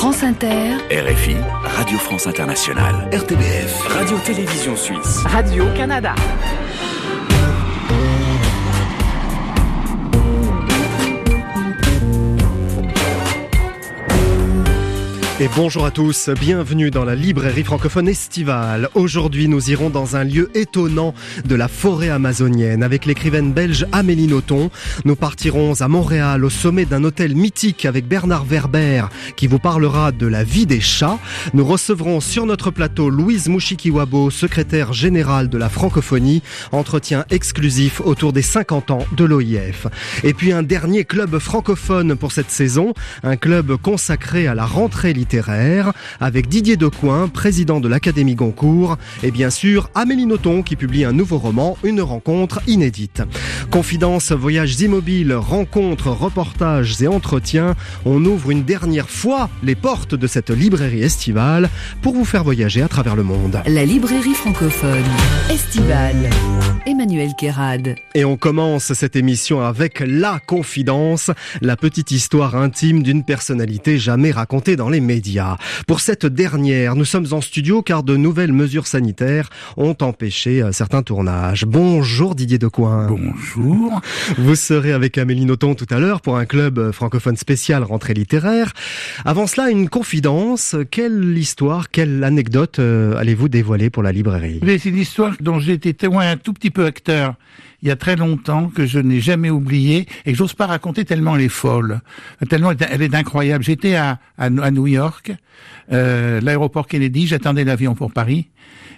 France Inter, RFI, Radio France Internationale, RTBF, Radio-Télévision Suisse, Radio-Canada. Et bonjour à tous, bienvenue dans la librairie francophone estivale. Aujourd'hui, nous irons dans un lieu étonnant de la forêt amazonienne avec l'écrivaine belge Amélie Nothomb. Nous partirons à Montréal au sommet d'un hôtel mythique avec Bernard Werber qui vous parlera de la vie des chats. Nous recevrons sur notre plateau Louise Mouchikiwabo, secrétaire générale de la francophonie, entretien exclusif autour des 50 ans de l'OIF. Et puis un dernier club francophone pour cette saison, un club consacré à la rentrée littéraire avec Didier Decoing, président de l'Académie Goncourt, et bien sûr Amélie Nothomb qui publie un nouveau roman, Une rencontre inédite. Confidence, voyages immobiles, rencontres, reportages et entretiens, on ouvre une dernière fois les portes de cette librairie estivale pour vous faire voyager à travers le monde. La librairie francophone estivale. Emmanuel Kérad. Et on commence cette émission avec La Confidence, la petite histoire intime d'une personnalité jamais racontée dans les médias. Pour cette dernière, nous sommes en studio car de nouvelles mesures sanitaires ont empêché euh, certains tournages. Bonjour Didier Decoing. Bonjour. Vous serez avec Amélie Nothomb tout à l'heure pour un club euh, francophone spécial rentrée littéraire. Avant cela, une confidence. Quelle histoire, quelle anecdote euh, allez-vous dévoiler pour la librairie? C'est une histoire dont j'ai été témoin un tout petit peu acteur il y a très longtemps que je n'ai jamais oublié et que j'ose pas raconter tellement elle est folle, tellement elle est incroyable. J'étais à, à, New York, euh, l'aéroport Kennedy, j'attendais l'avion pour Paris.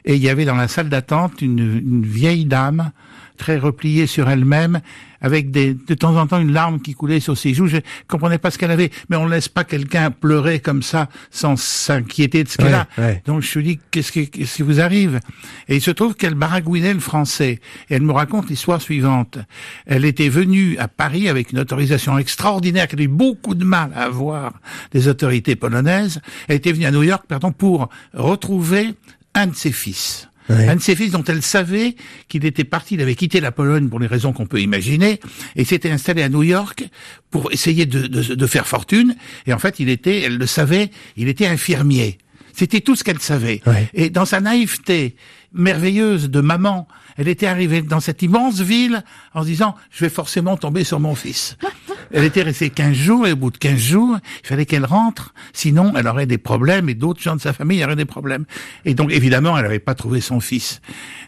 Et il y avait dans la salle d'attente une, une vieille dame très repliée sur elle-même avec des, de temps en temps une larme qui coulait sur ses joues. Je comprenais pas ce qu'elle avait, mais on ne laisse pas quelqu'un pleurer comme ça sans s'inquiéter de ce qu'elle a. Donc je lui dis qu'est-ce qui, qu'est-ce qui vous arrive? Et il se trouve qu'elle baragouinait le français. Et elle me raconte l'histoire suivante. Elle était venue à Paris avec une autorisation extraordinaire qu'elle a eu beaucoup de mal à avoir des autorités polonaises. Elle était venue à New York, pardon, pour retrouver un de ses fils. Un de ses fils dont elle savait qu'il était parti, il avait quitté la Pologne pour les raisons qu'on peut imaginer, et s'était installé à New York pour essayer de, de, de, faire fortune. Et en fait, il était, elle le savait, il était infirmier. C'était tout ce qu'elle savait. Et dans sa naïveté merveilleuse de maman, elle était arrivée dans cette immense ville en se disant, je vais forcément tomber sur mon fils. Elle était restée 15 jours et au bout de 15 jours, il fallait qu'elle rentre, sinon elle aurait des problèmes et d'autres gens de sa famille auraient des problèmes. Et donc évidemment, elle n'avait pas trouvé son fils.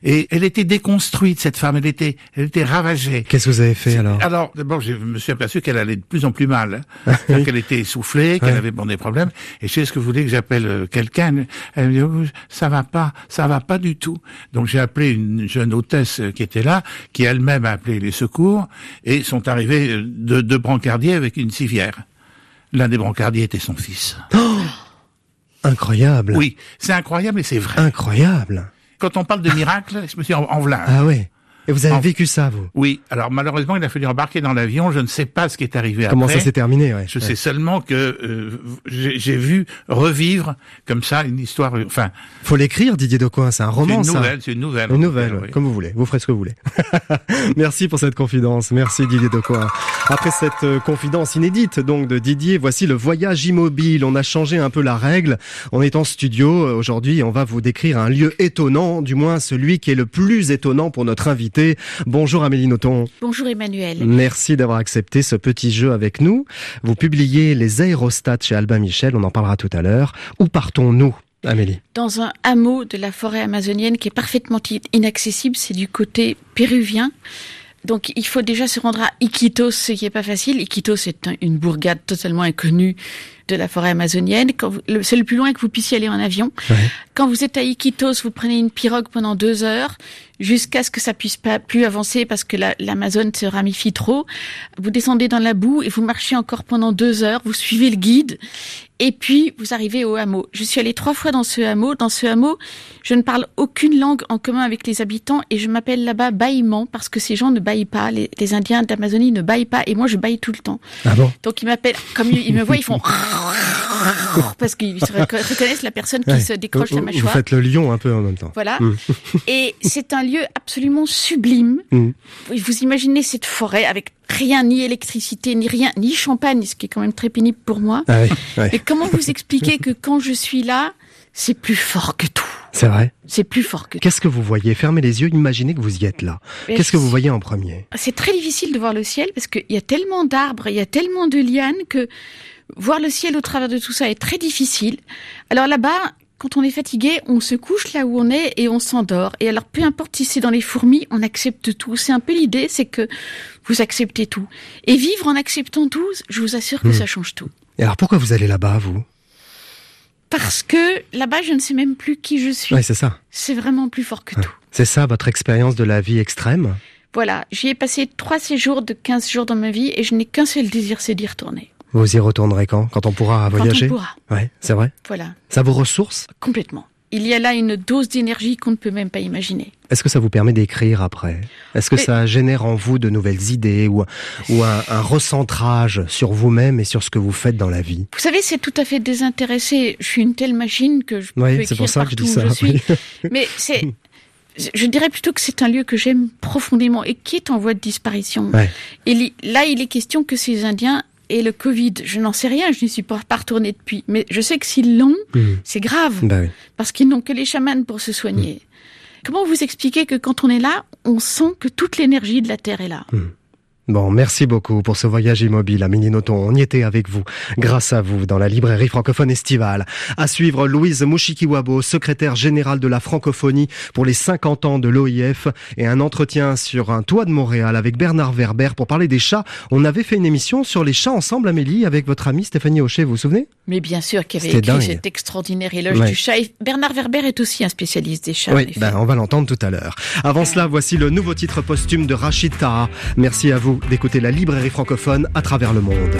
Et elle était déconstruite cette femme, elle était, elle était ravagée. Qu'est-ce que vous avez fait alors? Alors d'abord, je me suis aperçu qu'elle allait de plus en plus mal, hein. qu'elle était essoufflée, qu'elle avait bon des problèmes. Et je sais ce que vous voulez que j'appelle euh, quelqu'un. Elle me dit oh, ça va pas, ça va pas du tout. Donc j'ai appelé une jeune hôtesse qui était là, qui elle-même a appelé les secours et sont arrivés euh, de, de brancardier avec une civière. L'un des brancardiers était son fils. Oh incroyable. Oui, c'est incroyable et c'est vrai. Incroyable. Quand on parle de miracle, je me suis en, en Ah oui. Et vous avez vécu ça, vous? Oui. Alors malheureusement, il a fallu embarquer dans l'avion. Je ne sais pas ce qui est arrivé Comment après. ça s'est terminé ouais. Je sais seulement que euh, j'ai vu revivre comme ça une histoire. Enfin, faut l'écrire, Didier Decoing. C'est un roman, C'est une nouvelle. C'est une nouvelle. Une nouvelle, oui. comme vous voulez. Vous ferez ce que vous voulez. Merci pour cette confidence. Merci Didier Decoing. Après cette euh, confidence inédite, donc de Didier, voici le voyage immobile. On a changé un peu la règle. On est en studio aujourd'hui. On va vous décrire un lieu étonnant, du moins celui qui est le plus étonnant pour notre invité Bonjour Amélie Nothomb. Bonjour Emmanuel. Merci d'avoir accepté ce petit jeu avec nous. Vous publiez Les aérostats chez Albin Michel, on en parlera tout à l'heure. Où partons-nous Amélie? Dans un hameau de la forêt amazonienne qui est parfaitement inaccessible, c'est du côté péruvien. Donc il faut déjà se rendre à Iquitos, ce qui n'est pas facile. Iquitos est une bourgade totalement inconnue de la forêt amazonienne. C'est le plus loin que vous puissiez aller en avion. Quand vous êtes à Iquitos, vous prenez une pirogue pendant deux heures jusqu'à ce que ça puisse pas plus avancer parce que l'Amazone se ramifie trop. Vous descendez dans la boue et vous marchez encore pendant deux heures. Vous suivez le guide et puis vous arrivez au hameau. Je suis allée trois fois dans ce hameau. Dans ce hameau, je ne parle aucune langue en commun avec les habitants et je m'appelle là-bas baillement parce que ces gens ne baillent pas. Les, Indiens d'Amazonie ne baillent pas et moi je baille tout le temps. Ah bon? Donc ils m'appellent comme ils me voient, ils font parce qu'ils se reco- reconnaissent la personne qui Ouais. se décroche vous, la vous mâchoire. faites le lion un peu en même temps. Voilà. Mm. Et c'est un lieu absolument sublime. Mm. Vous vous imaginez cette forêt avec rien, ni électricité, ni rien, ni champagne, ce qui est quand même très pénible pour moi. Ah oui, ouais. Mais comment vous expliquer que quand je suis là, c'est plus fort que tout? c'est vrai? C'est plus fort que tout. Qu'est-ce que vous voyez? Fermez les yeux, imaginez que vous y êtes là. Qu'est-ce que vous voyez en premier? C'est très difficile de voir le ciel parce qu'il y a tellement d'arbres, il y a tellement de lianes que voir le ciel au travers de tout ça est très difficile. Alors là-bas, quand on est fatigué, on se couche là où on est et on s'endort. Et alors, peu importe si c'est dans les fourmis, on accepte tout. C'est un peu l'idée, c'est que vous acceptez tout. Et vivre en acceptant tout, je vous assure que Hmm. ça change tout. Et alors pourquoi vous allez là-bas, vous? Parce que là-bas, je ne sais même plus qui je suis. Oui, c'est ça. C'est vraiment plus fort que Ouais. tout. C'est ça votre expérience de la vie extrême? Voilà, j'y ai passé trois séjours de 15 jours dans ma vie et je n'ai qu'un seul désir, c'est d'y retourner. Vous y retournerez quand? Quand on pourra voyager Quand on pourra. Ouais, c'est vrai. Voilà, Ça vous ressource? Complètement. Il y a là une dose d'énergie qu'on ne peut même pas imaginer. Est-ce que ça vous permet d'écrire après? Est-ce que Mais- ça génère en vous de nouvelles idées ou, ou un, un recentrage sur vous-même et sur ce que vous faites dans la vie? Vous savez, c'est tout à fait désintéressé. Je suis une telle machine que je peux Oui, écrire c'est pour ça que je partout dis où ça. je suis. oui. Mais c'est, je dirais plutôt que c'est un lieu que j'aime profondément et qui est en voie de disparition. Ouais. Et là, il est question que ces Indiens aient le Covid. Je n'en sais rien, je n'y suis pas, retournée depuis. Mais je sais que s'ils l'ont, Hmm. c'est grave. Oui. Parce qu'ils n'ont que les chamans pour se soigner. Comment vous expliquer que quand on est là, on sent que toute l'énergie de la Terre est là? Bon, merci beaucoup pour ce voyage immobile à Mininoton. On y était avec vous, grâce à vous, dans la librairie francophone estivale. À suivre, Louise Mushikiwabo, secrétaire générale de la francophonie pour les 50 ans de l'OIF et un entretien sur un toit de Montréal avec Bernard Werber pour parler des chats. On avait fait une émission sur les chats ensemble, Amélie, avec votre amie Stéphanie Hochet, vous vous souvenez? Mais bien sûr, qui avait écrit dingue. cet extraordinaire éloge Ouais. du chat. Et Bernard Werber est aussi un spécialiste des chats. Oui, ben on va l'entendre tout à l'heure. Avant cela, voici le nouveau titre posthume de Rachid Taha. Merci à vous d'écouter la librairie francophone à travers le monde.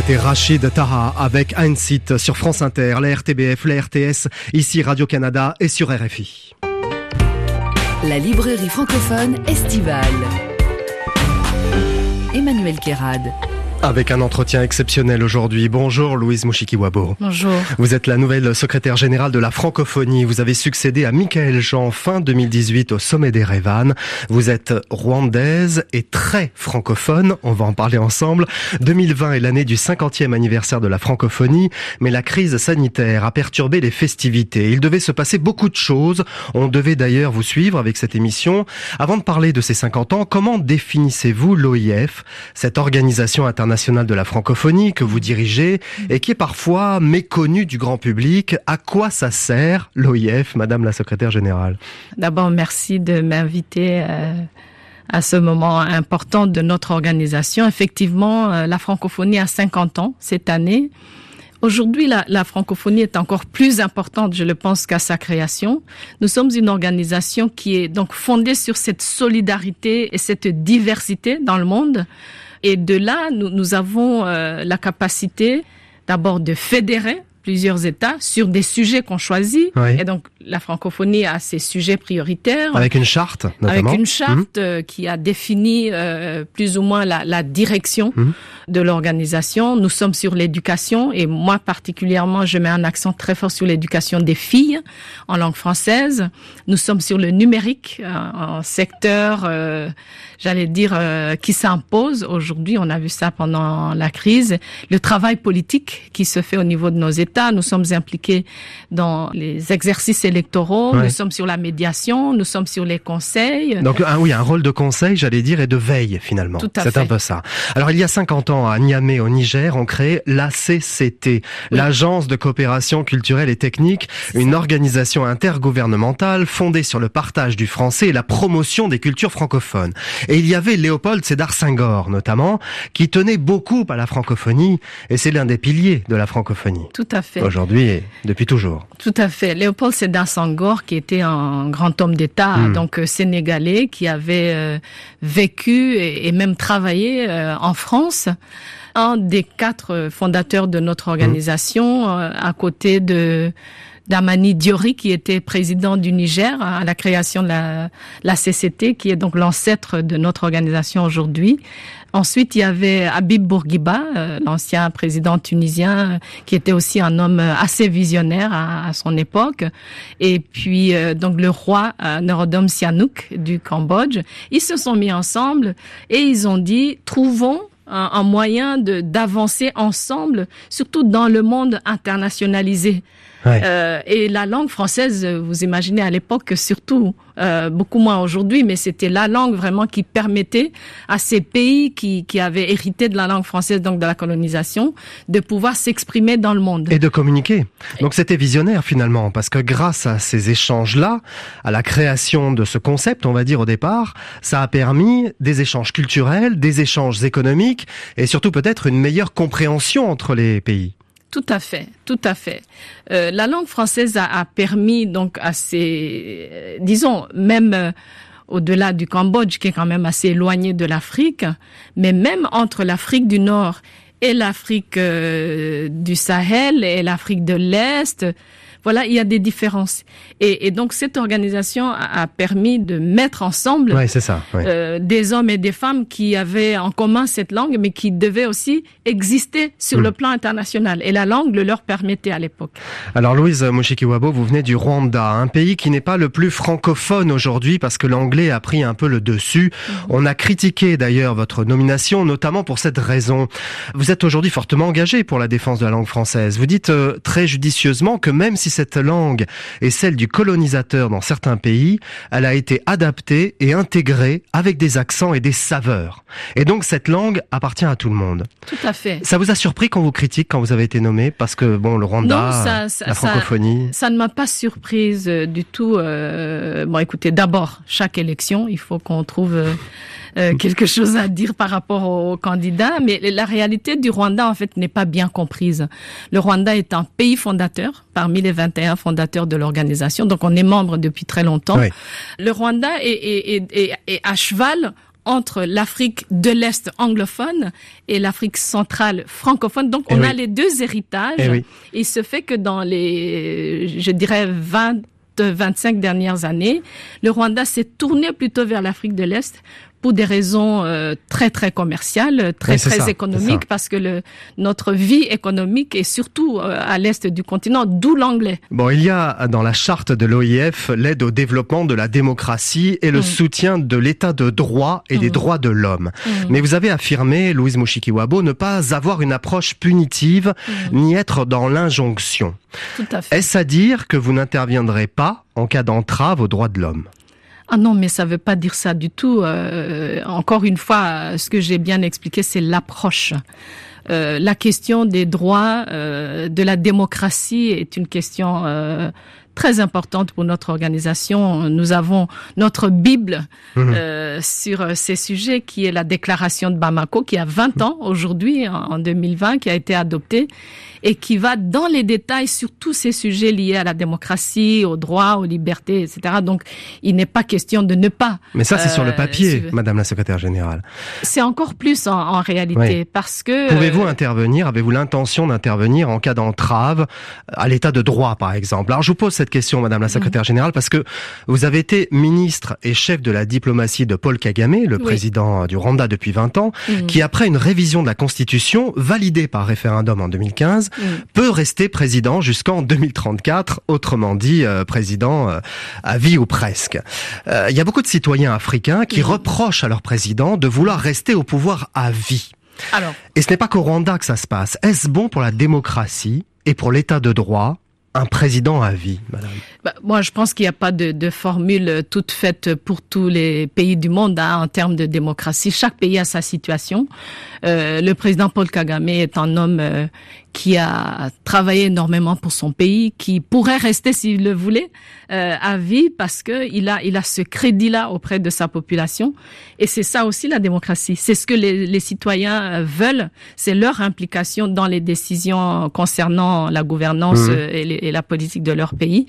C'était Rachid Taha avec Einsit sur France Inter, la RTBF, la RTS, ici Radio-Canada et sur RFI. La librairie francophone estivale. Emmanuel Kérad. Avec un entretien exceptionnel aujourd'hui. Bonjour Louise Mouchikiwabo. Bonjour. Vous êtes la nouvelle secrétaire générale de la francophonie. Vous avez succédé à Michael Jean fin 2018 au sommet des Révanes. Vous êtes rwandaise et très francophone. On va en parler ensemble. 2020 est l'année du 50e anniversaire de la francophonie, mais la crise sanitaire a perturbé les festivités. Il devait se passer beaucoup de choses. On devait d'ailleurs vous suivre avec cette émission. Avant de parler de ces 50 ans, comment définissez-vous l'OIF, cette organisation internationale de la francophonie que vous dirigez et qui est parfois méconnue du grand public. À quoi ça sert l'OIF, Madame la secrétaire générale? D'abord, merci de m'inviter euh, à ce moment important de notre organisation. Effectivement, euh, la francophonie a 50 ans cette année. Aujourd'hui, la, francophonie est encore plus importante, je le pense, qu'à sa création. Nous sommes une organisation qui est donc fondée sur cette solidarité et cette diversité dans le monde. Et de là, nous, nous avons euh, la capacité d'abord de fédérer plusieurs États sur des sujets qu'on choisit. Oui. Et donc, la francophonie a ses sujets prioritaires. Avec une charte, notamment. Avec une charte mmh. qui a défini euh, plus ou moins la, la direction mmh. De l'organisation. Nous sommes sur l'éducation et moi particulièrement, je mets un accent très fort sur l'éducation des filles en langue française. Nous sommes sur le numérique, un secteur, euh, j'allais dire, euh, qui s'impose aujourd'hui. On a vu ça pendant la crise. Le travail politique qui se fait au niveau de nos États. Nous sommes impliqués dans les exercices électoraux. Ouais. Nous sommes sur la médiation. Nous sommes sur les conseils. Donc ah oui, un rôle de conseil, j'allais dire, et de veille finalement. Tout à C'est un peu ça. Alors il y a 50 ans, à Niamey, au Niger, on crée l'ACCT, Oui. l'Agence de coopération culturelle et technique, une organisation intergouvernementale fondée sur le partage du français et la promotion des cultures francophones. Et il y avait Léopold Sédar Senghor, notamment, qui tenait beaucoup à la francophonie, et c'est l'un des piliers de la francophonie. Tout à fait. Aujourd'hui et depuis toujours. Tout à fait. Léopold Sédar Senghor, qui était un grand homme d'État, Mm. donc euh, sénégalais, qui avait euh, vécu et, et même travaillé euh, en France, un des quatre fondateurs de notre organisation, euh, à côté de d'Amani Diori, qui était président du Niger à la création de la, la CCT, qui est donc l'ancêtre de notre organisation aujourd'hui. Ensuite, il y avait Habib Bourguiba, euh, l'ancien président tunisien, euh, qui était aussi un homme euh, assez visionnaire à, à son époque. Et puis, euh, donc, le roi euh, Norodom Sihanouk du Cambodge. Ils se sont mis ensemble et ils ont dit, trouvons un, moyen de d'avancer ensemble, surtout dans le monde internationalisé. Ouais. Euh, et la langue française, euh, vous imaginez à l'époque, surtout euh, beaucoup moins aujourd'hui, mais c'était la langue vraiment qui permettait à ces pays qui, qui avaient hérité de la langue française, donc de la colonisation, de pouvoir s'exprimer dans le monde. Et de communiquer. Donc c'était visionnaire finalement, parce que grâce à ces échanges-là, à la création de ce concept, on va dire au départ, ça a permis des échanges culturels, des échanges économiques, et surtout peut-être une meilleure compréhension entre les pays. Tout à fait, tout à fait. Euh, la langue française a, permis donc à ces, euh, disons, même euh, au-delà du Cambodge, qui est quand même assez éloigné de l'Afrique, mais même entre l'Afrique du Nord et l'Afrique du Sahel et l'Afrique de l'Est, voilà, il y a des différences. Et, et donc cette organisation a, a permis de mettre ensemble Ouais, c'est ça. ouais. euh, des hommes et des femmes qui avaient en commun cette langue, mais qui devaient aussi exister sur Mm. le plan international. Et la langue le leur permettait à l'époque. Alors Louise Mushikiwabo, vous venez du Rwanda, un pays qui n'est pas le plus francophone aujourd'hui parce que l'anglais a pris un peu le dessus. On a critiqué d'ailleurs votre nomination, notamment pour cette raison. Vous êtes aujourd'hui fortement engagé pour la défense de la langue française. Vous dites euh, très judicieusement que même si cette langue est celle du colonisateur dans certains pays, elle a été adaptée et intégrée avec des accents et des saveurs. Et donc cette langue appartient à tout le monde. Tout à fait. Ça vous a surpris quand vous critique quand vous avez été nommé parce que bon le Rwanda, Non, ça- ça- la francophonie. Ça ne m'a pas surprise euh, du tout. euh, bon, écoutez, d'abord, chaque élection, il faut qu'on trouve euh, euh, quelque chose à dire par rapport aux candidats. Mais la réalité du Rwanda, en fait, n'est pas bien comprise. Le Rwanda est un pays fondateur, parmi les 21 fondateurs de l'organisation. Donc, on est membre depuis très longtemps. Oui. Le Rwanda est, est, est, est, à cheval entre l'Afrique de l'Est anglophone et l'Afrique centrale francophone. Donc, Eh on oui. a les deux héritages. Eh oui. Il se fait que dans les, je dirais, 20, 25 dernières années, le Rwanda s'est tourné plutôt vers l'Afrique de l'Est pour des raisons euh, très très commerciales, très Oui, c'est très ça, c'est économiques, parce que le, notre vie économique est surtout euh, à l'est du continent, d'où l'anglais. Bon, il y a dans la charte de l'OIF l'aide au développement de la démocratie et le Mm. soutien de l'état de droit et des Mm. droits de l'homme. Mm. Mais vous avez affirmé, Louise Mushikiwabo, ne pas avoir une approche punitive ni être dans l'injonction. Tout à fait. Est-ce à dire que vous n'interviendrez pas en cas d'entrave aux droits de l'homme? Ah non, mais ça veut pas dire ça du tout. Euh, encore une fois, ce que j'ai bien expliqué, c'est l'approche. Euh, la question des droits, euh, de la démocratie est une question euh, très importante pour notre organisation. Nous avons notre Bible Mhm. euh, sur ces sujets, qui est la déclaration de Bamako, qui a 20 ans aujourd'hui, en en 2020, qui a été adoptée et qui va dans les détails sur tous ces sujets liés à la démocratie, aux droits, aux libertés, etc. Donc, il n'est pas question de ne pas. Mais ça, c'est sur le Euh, papier. Madame la Secrétaire Générale. C'est encore plus en, en réalité, Oui. parce que Pouvez-vous euh, intervenir Avez-vous l'intention d'intervenir en cas d'entrave à l'état de droit, par exemple? Alors, je vous pose cette question, Madame la Mhm. Secrétaire Générale, parce que vous avez été ministre et chef de la diplomatie de Paul Kagame, le Oui. président du Rwanda depuis 20 ans, mm, qui, après une révision de la Constitution validée par référendum en 2015, mm. peut rester président jusqu'en 2034, autrement dit euh, président euh, à vie ou presque. Euh, Il y a beaucoup de citoyens africains qui Mhm. reprochent à leur président de vouloir rester au pouvoir à vie. Alors, Et ce n'est pas qu'au Rwanda que ça se passe. Est-ce bon pour la démocratie et pour l'état de droit un président à vie, madame? Bah, moi, je pense qu'il n'y a pas de, de formule toute faite pour tous les pays du monde hein, en termes de démocratie. Chaque pays a sa situation. Euh, le président Paul Kagame est un homme euh, qui a travaillé énormément pour son pays, qui pourrait rester s'il le voulait euh, à vie parce que il a il a ce crédit-là auprès de sa population. Et c'est ça aussi la démocratie. C'est ce que les, les citoyens euh, veulent. C'est leur implication dans les décisions concernant la gouvernance Mhm. euh, et, les- et la politique de leur pays.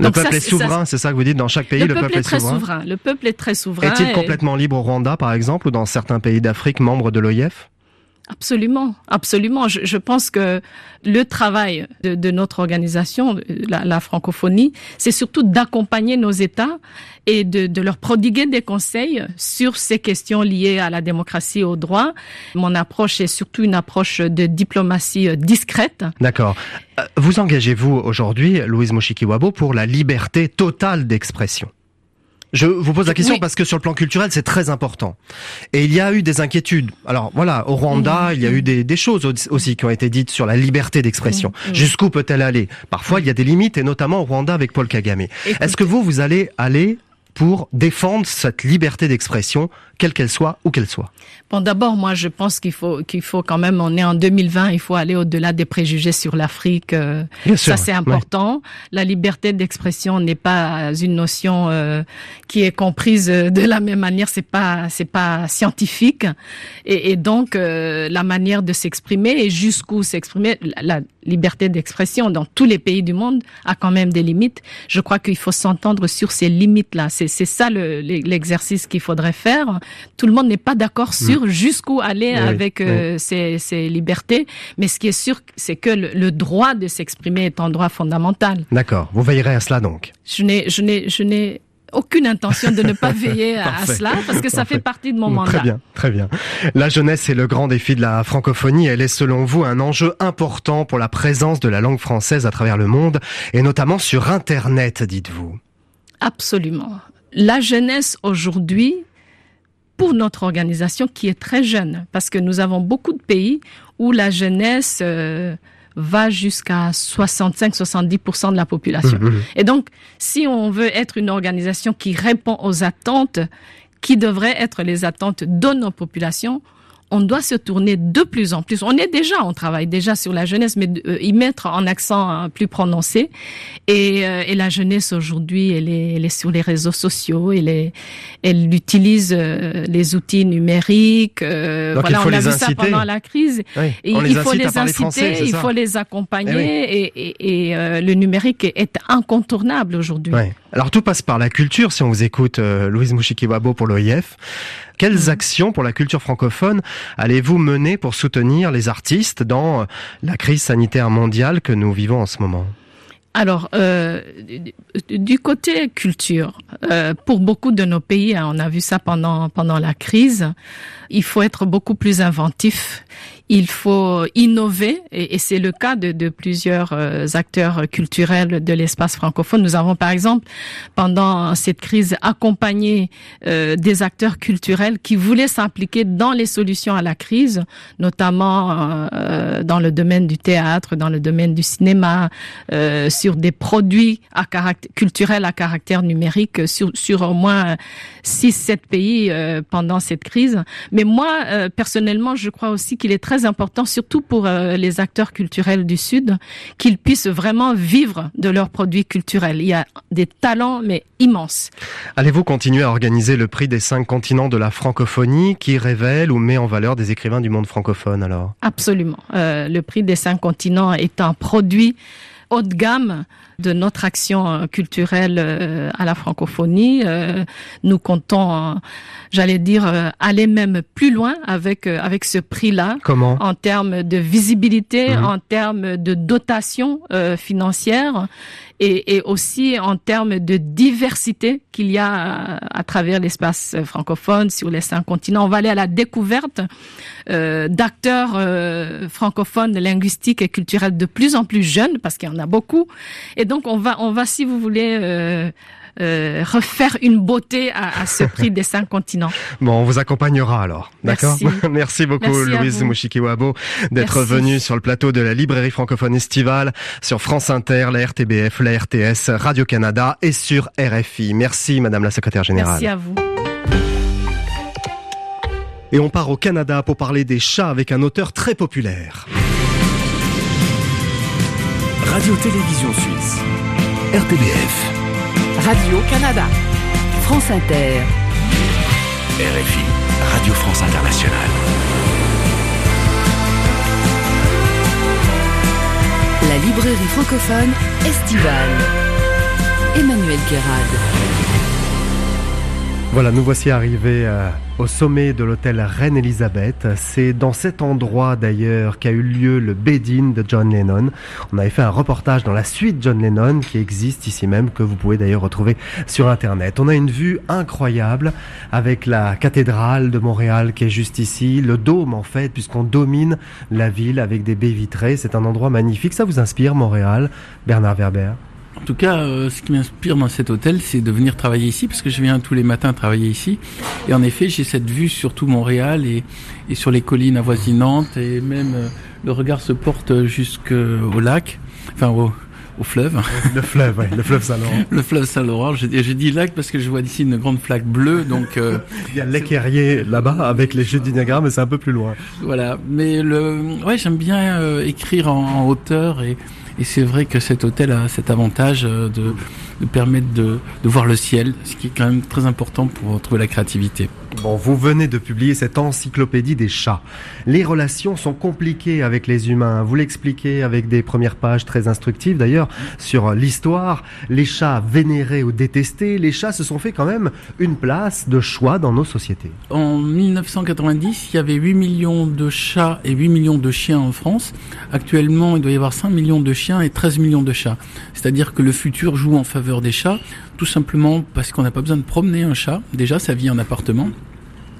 Le Donc peuple ça, est souverain, c'est ça que vous dites dans chaque pays, le, le, peuple, est très souverain. souverain. Le peuple est très souverain. Est-il et- complètement libre au Rwanda, par exemple, ou dans certains pays d'Afrique membres de l'OIF Absolument, absolument. Je, pense que le travail de, notre organisation, la, francophonie, c'est surtout d'accompagner nos États et de, leur prodiguer des conseils sur ces questions liées à la démocratie et aux droits. Mon approche est surtout une approche de diplomatie euh, discrète. D'accord. Euh, Vous engagez-vous aujourd'hui, Louise Mushikiwabo, pour la liberté totale d'expression? Je vous pose la question Oui. parce que sur le plan culturel, c'est très important. Et il y a eu des inquiétudes. Alors voilà, au Rwanda, il y a eu des, des choses au- aussi qui ont été dites sur la liberté d'expression. Jusqu'où peut-elle aller? Parfois, il y a des limites, et notamment au Rwanda avec Paul Kagame. Est-ce que vous, vous allez aller pour défendre cette liberté d'expression, quelle qu'elle soit, où qu'elle soit Bon, d'abord, moi, je pense qu'il faut qu'il faut quand même. On est en 2020, il faut aller au-delà des préjugés sur l'Afrique. euh, Ça, c'est important. La liberté d'expression n'est pas une notion euh, qui est comprise euh, de la même manière. C'est pas, c'est pas scientifique. Et, et donc, euh, la manière de s'exprimer et jusqu'où s'exprimer, la, la liberté d'expression dans tous les pays du monde a quand même des limites. Je crois qu'il faut s'entendre sur ces limites-là. C'est ça le- l'exercice qu'il faudrait faire. Tout le monde n'est pas d'accord sur jusqu'où aller Mm. Oui, avec euh, ces, ces libertés. Mais ce qui est sûr, c'est que le, le droit de s'exprimer est un droit fondamental. D'accord. Vous veillerez à cela donc. Je n'ai, je n'ai, je n'ai aucune intention de ne pas veiller à, cela parce que ça Parfait. fait partie de mon mandat. Très bien, très bien. La jeunesse est le grand défi de la francophonie. Elle est selon vous un enjeu important pour la présence de la langue française à travers le monde et notamment sur Internet, dites-vous. Absolument. La jeunesse aujourd'hui, pour notre organisation qui est très jeune, parce que nous avons beaucoup de pays où la jeunesse euh, va jusqu'à 65-70% de la population. Mhm. Et donc, si on veut être une organisation qui répond aux attentes, qui devraient être les attentes de nos populations, on doit se tourner de plus en plus. On est déjà, on travaille déjà sur la jeunesse, mais euh, y mettre un accent euh, plus prononcé. Et, euh, et la jeunesse aujourd'hui, elle est, elle est sur les réseaux sociaux, elle, est, elle utilise euh, les outils numériques. Donc, voilà, il faut on a les vu ça inciter. pendant la crise. Oui, Et il faut les inciter, français, il ça faut les accompagner Eh oui. et, et, et, euh, le numérique est, est incontournable aujourd'hui. Ouais. Alors tout passe par la culture, si on vous écoute, euh, Louise Mouchikiwabo pour l'OIF. Quelles Mhm. actions pour la culture francophone allez-vous mener pour soutenir les artistes dans euh, la crise sanitaire mondiale que nous vivons en ce moment? Alors, euh, du- du côté culture, euh, pour beaucoup de nos pays, hein, on a vu ça pendant pendant la crise, il faut être beaucoup plus inventif. Il faut innover, et, et c'est le cas de, de plusieurs euh, acteurs culturels de l'espace francophone. Nous avons, par exemple, pendant cette crise, accompagné euh, des acteurs culturels qui voulaient s'impliquer dans les solutions à la crise, notamment euh, dans le domaine du théâtre, dans le domaine du cinéma, euh, sur des produits à caractère, culturels à caractère numérique sur, sur au moins 6-7 pays euh, pendant cette crise. Mais moi, euh, personnellement, je crois aussi qu'il est très important, surtout pour euh, les acteurs culturels du Sud, qu'ils puissent vraiment vivre de leurs produits culturels. Il y a des talents, mais immenses. Allez-vous continuer à organiser le prix des cinq continents de la francophonie qui révèle ou met en valeur des écrivains du monde francophone alors? Absolument. Euh, le prix des cinq continents est un produit haut de gamme de notre action euh, culturelle à la francophonie. Nous comptons, j'allais dire, euh, aller même plus loin avec euh, avec ce prix-là Comment? En termes de visibilité, Mhm. en termes de dotation euh, financière et, et aussi en termes de diversité qu'il y a à, à travers l'espace francophone sur les cinq continents. On va aller à la découverte euh, d'acteurs euh, francophones, linguistiques et culturels de plus en plus jeunes, parce qu'il y en a beaucoup. Et donc on va, on va, si vous voulez. Euh, refaire une beauté à, à ce prix des cinq continents. Bon, on vous accompagnera alors. D'accord Merci. Merci beaucoup Merci Louise. Mouchikiwabo d'être venue sur le plateau de la librairie francophone estivale sur France Inter, la RTBF, la RTS, Radio-Canada et sur RFI. Merci Madame la secrétaire générale. Merci à vous. Et on part au Canada pour parler des chats avec un auteur très populaire. Radio-Télévision Suisse. RTBF. Radio-Canada. France Inter. RFI. Radio France Internationale. La librairie francophone estivale. Emmanuel Guérard. Voilà, nous voici arrivés euh, au sommet de l'hôtel Reine-Elisabeth. C'est dans cet endroit d'ailleurs qu'a eu lieu le bed-in de John Lennon. On avait fait un reportage dans la suite John Lennon qui existe ici même, que vous pouvez d'ailleurs retrouver sur Internet. On a une vue incroyable avec la cathédrale de Montréal qui est juste ici, le dôme en fait, puisqu'on domine la ville avec des baies vitrées. C'est un endroit magnifique. Ça vous inspire Montréal, Bernard Werber En tout cas, euh, ce qui m'inspire dans cet hôtel, c'est de venir travailler ici, parce que je viens tous les matins travailler ici. Et en effet, j'ai cette vue sur tout Montréal et, et sur les collines avoisinantes, et même euh, le regard se porte jusqu'au lac, enfin au, au fleuve, Le fleuve, ouais, le fleuve Saint-Laurent. le fleuve Saint-Laurent. Je dis lac parce que je vois d'ici une grande flaque bleue, donc euh, Il y a l'équerrier là-bas avec les chutes du Niagara, mais c'est un peu plus loin. voilà. Mais le, ouais, j'aime bien euh, écrire en, en hauteur et, et c'est vrai que cet hôtel a cet avantage euh, de, permettre de voir le ciel, ce qui est quand même très important pour trouver la créativité. Bon, vous venez de publier cette encyclopédie des chats. Les relations sont compliquées avec les humains. Vous l'expliquez avec des premières pages très instructives d'ailleurs sur l'histoire. Les chats vénérés ou détestés, les chats se sont fait quand même une place de choix dans nos sociétés. En 1990, il y avait 8 millions de chats et 8 millions de chiens en France. Actuellement, il doit y avoir 5 millions de chiens et 13 millions de chats. C'est-à-dire que le futur joue en faveur des chats, tout simplement parce qu'on n'a pas besoin de promener un chat. Déjà, ça vit en appartement.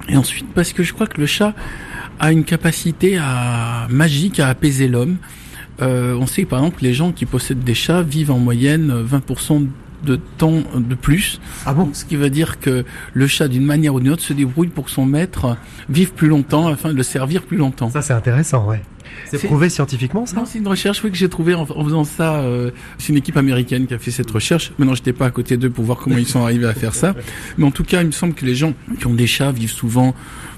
Et ensuite, parce que je crois que le chat a une capacité à, magique à apaiser l'homme. Euh, on sait par exemple que les gens qui possèdent des chats vivent en moyenne 20% de temps de plus. Ah bon Ce qui veut dire que le chat, d'une manière ou d'une autre, se débrouille pour que son maître vive plus longtemps afin de le servir plus longtemps. Ça c'est intéressant, ouais. C'est prouvé scientifiquement ça Non, c'est une recherche oui, que j'ai trouvée en, en faisant ça. euh, c'est une équipe américaine qui a fait cette recherche. Maintenant, j'étais pas à côté d'eux pour voir comment ils sont arrivés à faire ça. Mais en tout cas, il me semble que les gens qui ont des chats vivent souvent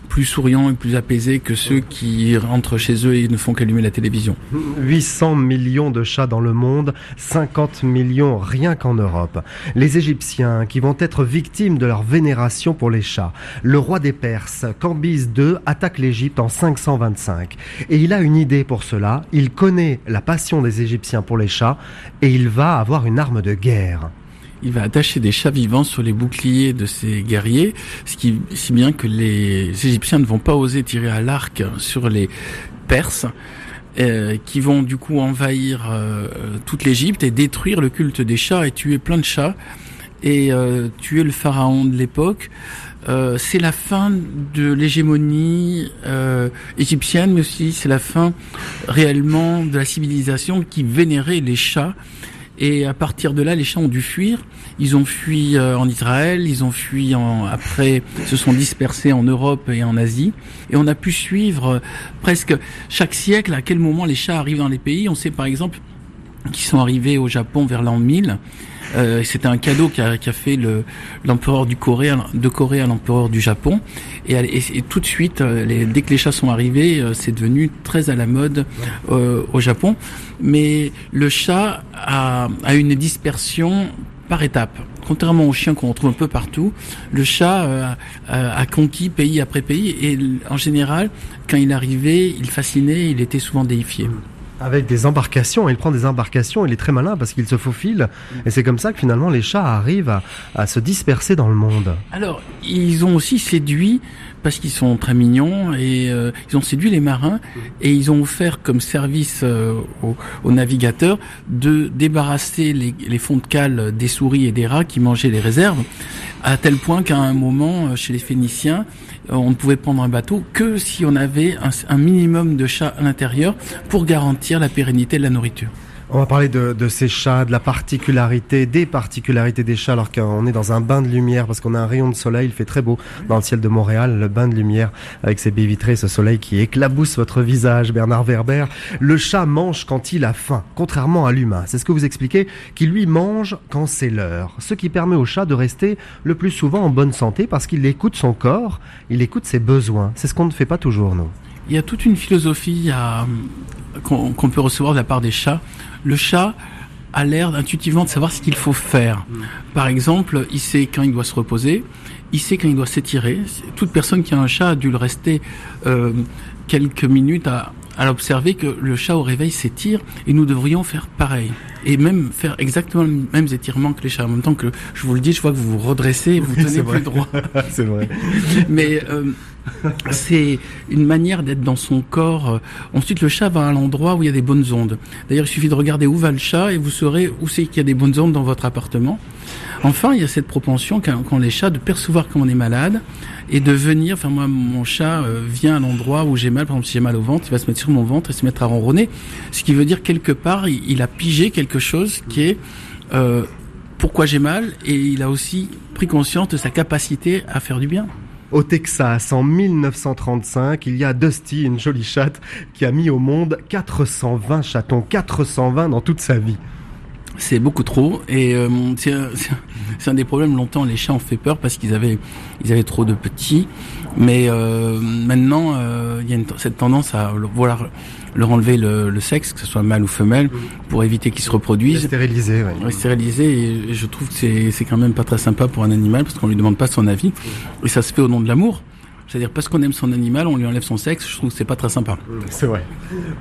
plus souriants et plus apaisés que ceux qui rentrent chez eux et ne font qu'allumer la télévision. 800 millions de chats dans le monde, 50 millions rien qu'en Europe. Les Égyptiens qui vont être victimes de leur vénération pour les chats. Le roi des Perses, Cambyse II, attaque l'Égypte en 525. Et il a une idée pour cela. Il connaît la passion des Égyptiens pour les chats et il va avoir une arme de guerre. Il va attacher des chats vivants sur les boucliers de ses guerriers, ce qui, si bien que les Égyptiens ne vont pas oser tirer à l'arc sur les Perses. euh, qui vont du coup envahir euh, toute l'Égypte et détruire le culte des chats et tuer plein de chats et euh, tuer le pharaon de l'époque. C'est la fin de l'hégémonie égyptienne, mais aussi c'est la fin réellement de la civilisation qui vénérait les chats. Et à partir de là, les chats ont dû fuir. Ils ont fui euh, en Israël, ils ont fui en, après, se sont dispersés en Europe et en Asie. Et on a pu suivre euh, presque chaque siècle à quel moment les chats arrivent dans les pays. On sait par exemple qu'ils sont arrivés au Japon vers l'an 1000. Euh, C'était un cadeau qu'a qu'a fait le- l'empereur du Corée, de Corée à l'empereur du Japon. Et, tout de suite, euh, dès que les chats sont arrivés, euh, c'est devenu très à la mode au Japon. Mais le chat a, a une dispersion par étapes. Contrairement aux chiens qu'on retrouve un peu partout, le chat a, a conquis pays après pays et en général, quand il arrivait, il fascinait, il était souvent déifié. Avec des embarcations, il prend des embarcations, il est très malin parce qu'il se faufile. Et c'est comme ça que finalement les chats arrivent à, se disperser dans le monde. Alors, ils ont aussi séduit, parce qu'ils sont très mignons, et euh, ils ont séduit les marins, et ils ont offert comme service euh, aux, navigateurs de débarrasser les, fonds de cale des souris et des rats qui mangeaient les réserves, à tel point qu'à un moment, euh, chez les Phéniciens, on ne pouvait prendre un bateau que si on avait un, minimum de chats à l'intérieur pour garantir la pérennité de la nourriture. On va parler de, de ces chats, de la particularité, des particularités des chats alors qu'on est dans un bain de lumière parce qu'on a un rayon de soleil, il fait très beau dans le ciel de Montréal, le bain de lumière avec ses baies vitrées, ce soleil qui éclabousse votre visage, Bernard Werber. Le chat mange quand il a faim, contrairement à l'humain. C'est ce que vous expliquez, qui lui mange quand c'est l'heure. Ce qui permet au chat de rester le plus souvent en bonne santé parce qu'il écoute son corps, il écoute ses besoins. C'est ce qu'on ne fait pas toujours, nous. Il y a toute une philosophie à- qu'on qu'on peut recevoir de la part des chats. Le chat a l'air intuitivement de savoir ce qu'il faut faire. Par exemple, il sait quand il doit se reposer, il sait quand il doit s'étirer. Toute personne qui a un chat a dû le rester euh, quelques minutes à, à l'observer que le chat au réveil s'étire et nous devrions faire pareil. Et même faire exactement les mêmes étirements que les chats. En même temps que je vous le dis, je vois que vous vous redressez et vous Oui, tenez vrai. plus droit. c'est vrai. Mais euh, c'est une manière d'être dans son corps. Ensuite, le chat va à l'endroit où il y a des bonnes ondes. D'ailleurs, il suffit de regarder où va le chat et vous saurez où c'est qu'il y a des bonnes ondes dans votre appartement. Enfin, il y a cette propension qu'ont les chats de percevoir quand on est malade et de venir. Enfin, moi, mon chat euh, vient à l'endroit où j'ai mal. Par exemple, si j'ai mal au ventre, il va se mettre sur mon ventre et se mettre à ronronner. Ce qui veut dire quelque part, il, il a pigé quelque chose qui est euh, pourquoi j'ai mal et il a aussi pris conscience de sa capacité à faire du bien. Au Texas, en 1935, il y a Dusty, une jolie chatte, qui a mis au monde 420 chatons, 420 dans toute sa vie. C'est beaucoup trop et euh, c'est un, des problèmes. Longtemps, les chats ont fait peur parce qu'ils avaient ils avaient trop de petits. Mais euh, maintenant, euh, il y a une cette tendance à vouloir leur enlever le, le sexe, que ce soit mâle ou femelle, pour éviter qu'ils se reproduisent. Stérilisé, oui. Ouais, stériliser et je trouve que c'est c'est quand même pas très sympa pour un animal parce qu'on lui demande pas son avis et ça se fait au nom de l'amour. C'est-à-dire parce qu'on aime son animal, on lui enlève son sexe. Je trouve que c'est pas très sympa. C'est vrai.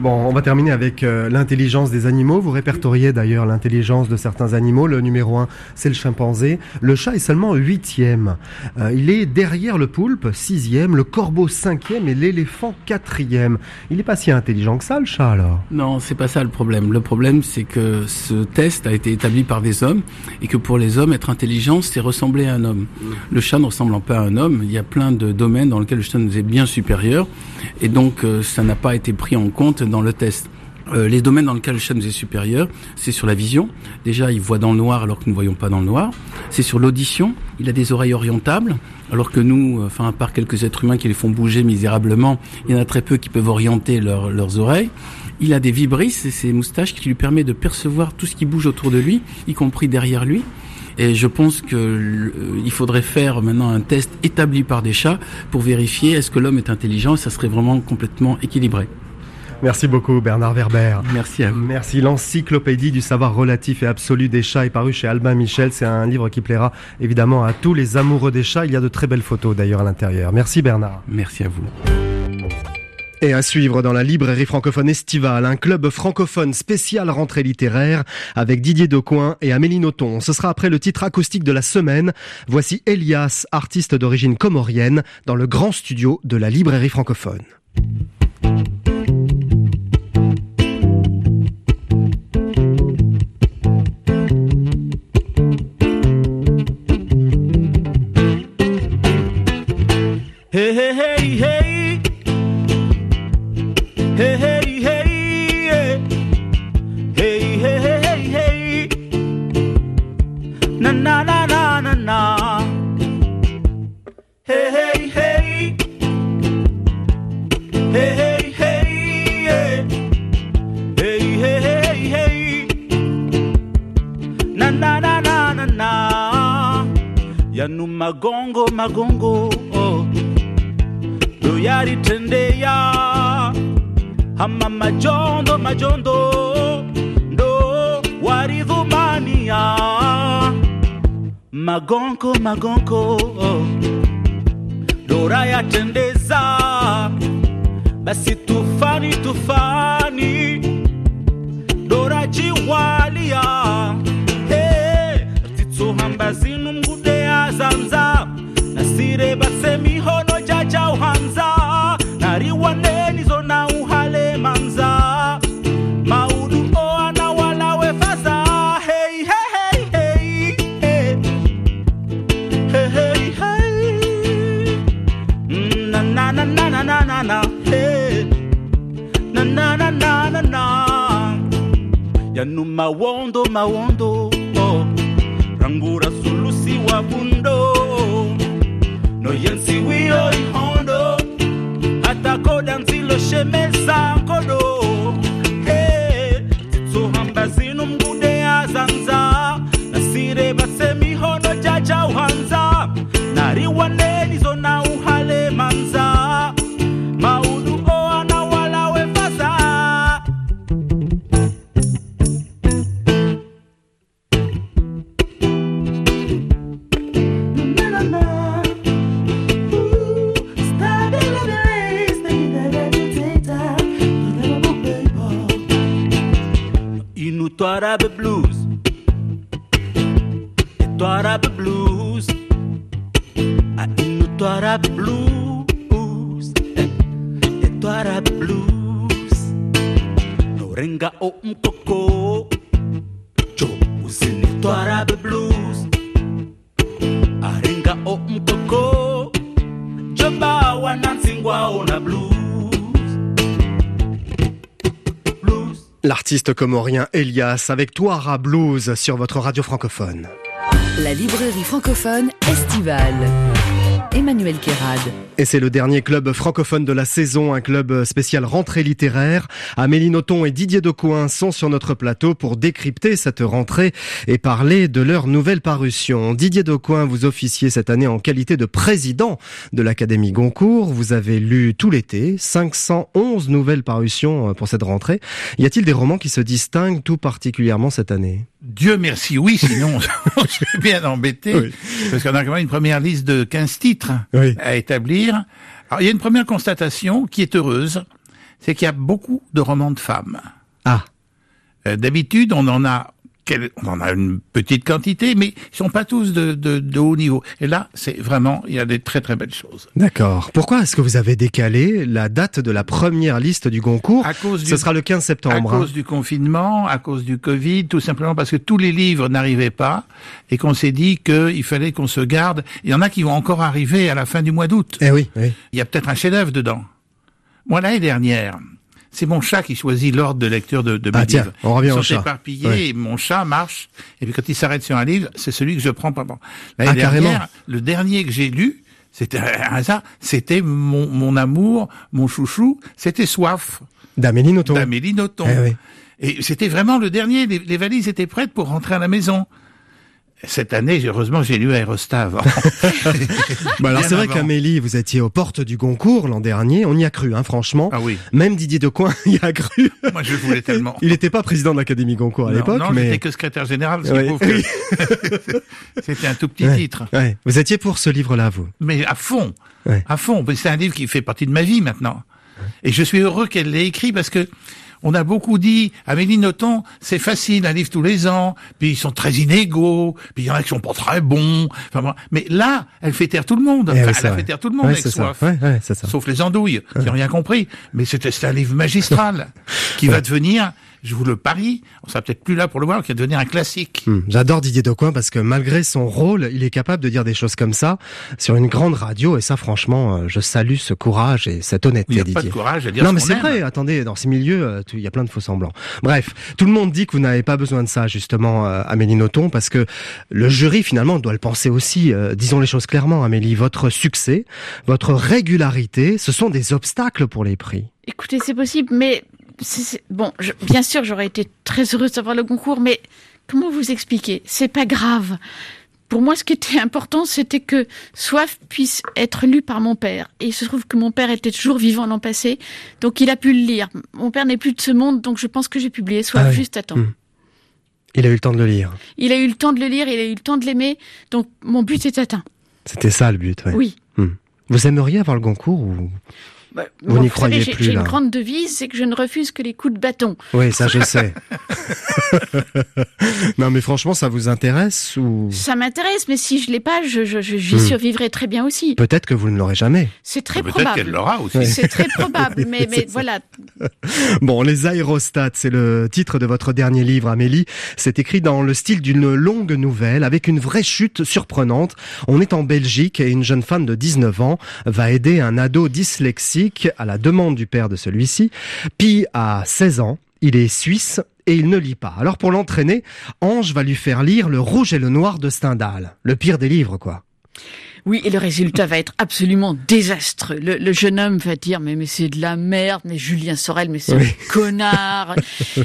Bon, on va terminer avec euh, l'intelligence des animaux. Vous répertoriez d'ailleurs l'intelligence de certains animaux. Le numéro un, c'est le chimpanzé. Le chat est seulement huitième. Euh, il est derrière le poulpe, sixième, le corbeau cinquième et l'éléphant quatrième. Il n'est pas si intelligent que ça, le chat, alors? Non, c'est pas ça le problème. Le problème, c'est que ce test a été établi par des hommes et que pour les hommes, être intelligent, c'est ressembler à un homme. Le chat ne ressemblant pas à un homme, il y a plein de domaines dans lesquels le chat nous est bien supérieur et donc euh, ça n'a pas été pris en compte dans le test. Euh, les domaines dans lesquels le nous est supérieur, c'est sur la vision. Déjà, il voit dans le noir alors que nous ne voyons pas dans le noir. C'est sur l'audition. Il a des oreilles orientables, alors que nous, euh, enfin, à part quelques êtres humains qui les font bouger misérablement, il y en a très peu qui peuvent orienter leur- leurs oreilles. Il a des vibrisses, et ces moustaches qui lui permet de percevoir tout ce qui bouge autour de lui, y compris derrière lui. Et je pense que euh, il faudrait faire maintenant un test établi par des chats pour vérifier est-ce que l'homme est intelligent ça serait vraiment complètement équilibré. Merci beaucoup, Bernard Werber. Merci à vous. Merci. L'encyclopédie du savoir relatif et absolu des chats est paru chez Albin Michel. C'est un livre qui plaira évidemment à tous les amoureux des chats. Il y a de très belles photos d'ailleurs à l'intérieur. Merci Bernard. Merci à vous. Et à suivre dans la librairie francophone estivale, un club francophone spécial rentrée littéraire avec Didier Decoing et Amélie Nothon. Ce sera après le titre acoustique de la semaine. Voici Elias, artiste d'origine comorienne, dans le grand studio de la librairie francophone. Hey, hey, hey Hey, hey, hey, hey. Hey, hey, hey. Na, na, na, na, na, na. Hey, hey, hey. Hey, hey, hey. Hey, hey, hey, hey. Na, na, na, na, na, na. Yanu magongo, magongo, oh. Doyari tende ya. Hama majondo majondo ndo warivumania magonko magonko dora yatendeza basi tufani tufani Yanu mawondo mawondo oh. Rangura sulusi wa bundo No yensi wio ihondo Hata koda nzilo shemeza kodo L'artiste comorien Elias avec Touara Blues sur votre radio francophone. La librairie francophone estivale. Emmanuel Kérad. Et c'est le dernier club francophone de la saison, un club spécial rentrée littéraire. Amélie Nothomb et Didier Decoing sont sur notre plateau pour décrypter cette rentrée et parler de leur nouvelle parution. Didier Decoing, vous officiez cette année en qualité de président de l'Académie Goncourt. Vous avez lu tout l'été 511 nouvelles parutions pour cette rentrée. Y a-t-il des romans qui se distinguent tout particulièrement cette année? Dieu merci, oui, sinon je suis bien embêté, Oui. parce qu'on a quand même une première liste de 15 titres Oui. à établir. Alors il y a une première constatation qui est heureuse, c'est qu'il y a beaucoup de romans de femmes. Ah, Euh, D'habitude, on en a on en a une petite quantité, mais ils sont pas tous de, de, de haut niveau. Et là, c'est vraiment, il y a des très très belles choses. d'accord. Pourquoi est-ce que vous avez décalé la date de la première liste du Goncourt À cause du, Ce sera le 15 à septembre. hein. cause du confinement, à cause du Covid, tout simplement parce que tous les livres n'arrivaient pas et qu'on s'est dit qu'il fallait qu'on se garde. Il y en a qui vont encore arriver à la fin du mois d'août. Eh oui, oui. Il y a peut-être un chef-d'œuvre dedans. Moi, l'année dernière, c'est mon chat qui choisit l'ordre de lecture de, de mes Ah, tiens, livres. on revient Ils au sont chat. éparpillés Ouais. et mon chat marche. Et puis quand il s'arrête sur un livre, c'est celui que je prends. L'année Ah, carrément. dernière, le dernier que j'ai lu, c'était un hasard, c'était mon, mon amour, mon chouchou, c'était Soif D'Amélie Nothomb. d'Amélie Nothomb. Eh oui. Et c'était vraiment le dernier. Les, les valises étaient prêtes pour rentrer à la maison. Cette année, heureusement, j'ai lu Aérostat avant. Bah alors c'est vrai qu'Amélie, vous étiez aux portes du Goncourt l'an dernier, on y a cru, hein, franchement. ah oui, Même Didier Decoing y a cru. moi je voulais tellement. Il n'était pas président de l'Académie Goncourt à l'époque, non, mais j'étais que secrétaire général, ce Ouais. que c'était un tout petit Ouais. titre. Ouais. vous étiez pour ce livre-là, vous. Mais à fond, à fond. C'est un livre qui fait partie de ma vie maintenant. Et je suis heureux qu'elle l'ait écrit parce que on a beaucoup dit, Amélie Nothomb, c'est facile, un livre tous les ans, puis ils sont très inégaux, puis il y en a qui sont pas très bons. Enfin, bon. Mais là, elle fait taire tout le monde. Eh Enfin, oui, c'est elle a vrai. fait taire tout le monde avec ça. soif. Ça. Sauf les andouilles, qui n'ont rien compris. Mais c'était c'est un livre magistral, qui va devenir, je vous le parie, on sera peut-être plus là pour le voir, qui va devenir un classique. Hmm, J'adore Didier Decoing parce que malgré son rôle, il est capable de dire des choses comme ça sur une grande radio et ça franchement, euh, je salue ce courage et cette Il honnêteté n'y a pas de Didier. courage à dire Non ce mais c'est vrai, attendez, dans ces milieux, euh, il y a plein de faux semblants. Bref, tout le monde dit que vous n'avez pas besoin de ça justement, euh, Amélie Nothomb, parce que le jury finalement doit le penser aussi. Euh, disons les choses clairement, Amélie, votre succès, votre régularité, ce sont des obstacles pour les prix. Écoutez, c'est possible, mais bon, je- bien sûr, j'aurais été très heureuse d'avoir le concours, mais comment vous expliquer? C'est pas grave. Pour moi, ce qui était important, c'était que Soif puisse être lu par mon père. Et il se trouve que mon père était toujours vivant l'an passé, donc il a pu le lire. Mon père n'est plus de ce monde, donc je pense que j'ai publié Soif Ah oui. juste à temps. Hmm. Il a eu le temps de le lire. Il a eu le temps de le lire, il a eu le temps de l'aimer, donc mon but est atteint. C'était ça le but. ouais. Oui. Vous aimeriez avoir le Goncourt ou Bah, Vous bon, n'y savez, croyez j'ai- plus, J'ai une grande devise, c'est que je ne refuse que les coups de bâton. Oui, ça je sais. non, mais franchement, ça vous intéresse ou? Ça m'intéresse, mais si je l'ai pas, je, je, je- j'y Hmm. survivrai très bien aussi. peut-être que vous ne l'aurez jamais. C'est très Peut-être probable. qu'elle l'aura aussi. C'est très probable, mais, mais voilà. Bon, les aérostats, c'est le titre de votre dernier livre, Amélie. C'est écrit dans le style d'une longue nouvelle, avec une vraie chute surprenante. On est en Belgique et une jeune femme de 19 ans va aider un ado dyslexique à la demande du père de celui-ci. Pi a 16 ans, il est suisse et il ne lit pas. Alors pour l'entraîner, Ange va lui faire lire Le Rouge et le Noir de Stendhal. Le pire des livres, quoi. Oui, et le résultat va être absolument désastreux. Le, le jeune homme va dire, mais, mais c'est de la merde, mais Julien Sorel, mais c'est Oui. un connard.